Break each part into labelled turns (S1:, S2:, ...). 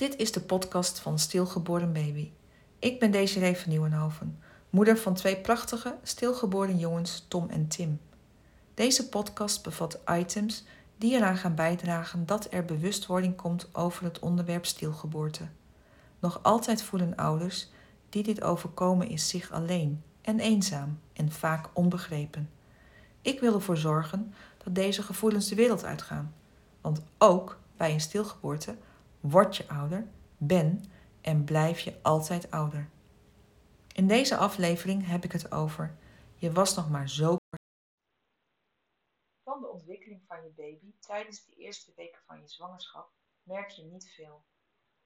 S1: Dit is de podcast van Stilgeboren Baby. Ik ben Desiree van Nieuwenhoven, moeder van twee prachtige stilgeboren jongens Tom en Tim. Deze podcast bevat items die eraan gaan bijdragen dat er bewustwording komt over het onderwerp stilgeboorte. Nog altijd voelen ouders die dit overkomen is zich alleen en eenzaam en vaak onbegrepen. Ik wil ervoor zorgen dat deze gevoelens de wereld uitgaan. Want ook bij een stilgeboorte word je ouder, ben en blijf je altijd ouder. In deze aflevering heb ik het over je was nog maar zo van de ontwikkeling van je baby tijdens de eerste weken van je zwangerschap merk je niet veel.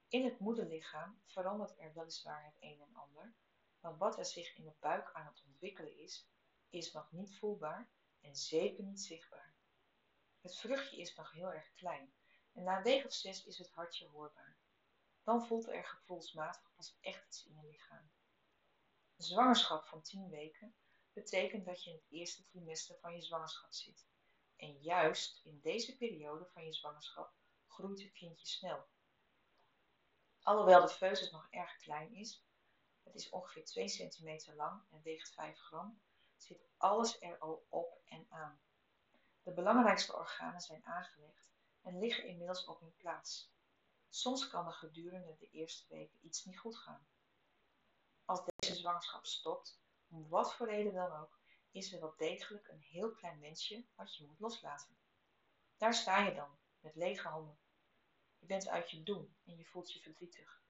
S1: In het moederlichaam verandert er weliswaar het een en ander, maar wat er zich in de buik aan het ontwikkelen is, is nog niet voelbaar en zeker niet zichtbaar. Het vruchtje is nog heel erg klein en na een week of is het hartje hoorbaar. Dan voelt er gevoelsmatig pas echt iets in je lichaam. Een zwangerschap van 10 weken betekent dat je in het eerste trimester van je zwangerschap zit. En juist in deze periode van je zwangerschap groeit het kindje snel. Alhoewel de foetus nog erg klein is, het is ongeveer 2 centimeter lang en weegt 5 gram, zit alles er al op en aan. De belangrijkste organen zijn aangelegd en liggen inmiddels op hun plaats. Soms kan er gedurende de eerste weken iets niet goed gaan. Als deze zwangerschap stopt, om wat voor reden dan ook, is er wel degelijk een heel klein mensje wat je moet loslaten. Daar sta je dan, met lege handen. Je bent uit je doen en je voelt je verdrietig.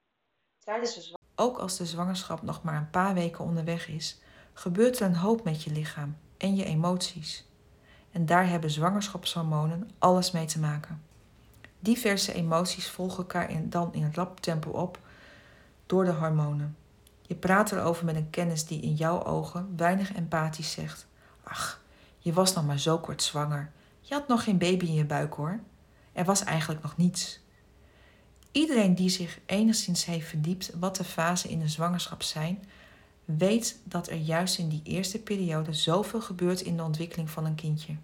S1: Tijdens de Ook als de zwangerschap nog maar een paar weken onderweg is, gebeurt er een hoop met je lichaam en je emoties. En daar hebben zwangerschapshormonen alles mee te maken. Diverse emoties volgen elkaar in, dan in rap tempo op door de hormonen. Je praat erover met een kennis die in jouw ogen weinig empathisch zegt. Ach, je was nog maar zo kort zwanger. Je had nog geen baby in je buik hoor. Er was eigenlijk nog niets. Iedereen die zich enigszins heeft verdiept wat de fasen in een zwangerschap zijn, weet dat er juist in die eerste periode zoveel gebeurt in de ontwikkeling van een kindje.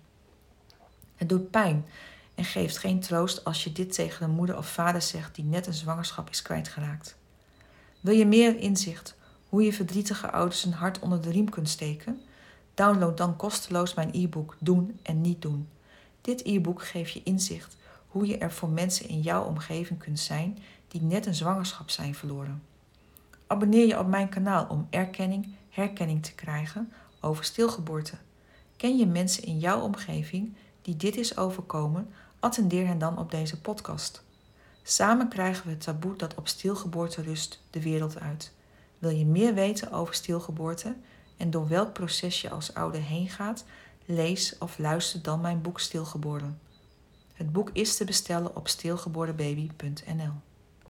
S1: Het doet pijn en geeft geen troost als je dit tegen een moeder of vader zegt die net een zwangerschap is kwijtgeraakt. Wil je meer inzicht hoe je verdrietige ouders een hart onder de riem kunt steken? Download dan kosteloos mijn e-book Doen en Niet Doen. Dit e-book geeft je inzicht hoe je er voor mensen in jouw omgeving kunt zijn die net een zwangerschap zijn verloren. Abonneer je op mijn kanaal om erkenning, herkenning te krijgen over stilgeboorte. Ken je mensen in jouw omgeving die dit is overkomen, attendeer hen dan op deze podcast. Samen krijgen we het taboe dat op stilgeboorte rust de wereld uit. Wil je meer weten over stilgeboorte en door welk proces je als ouder heen gaat? Lees of luister dan mijn boek Stilgeboren. Het boek is te bestellen op stilgeborenbaby.nl.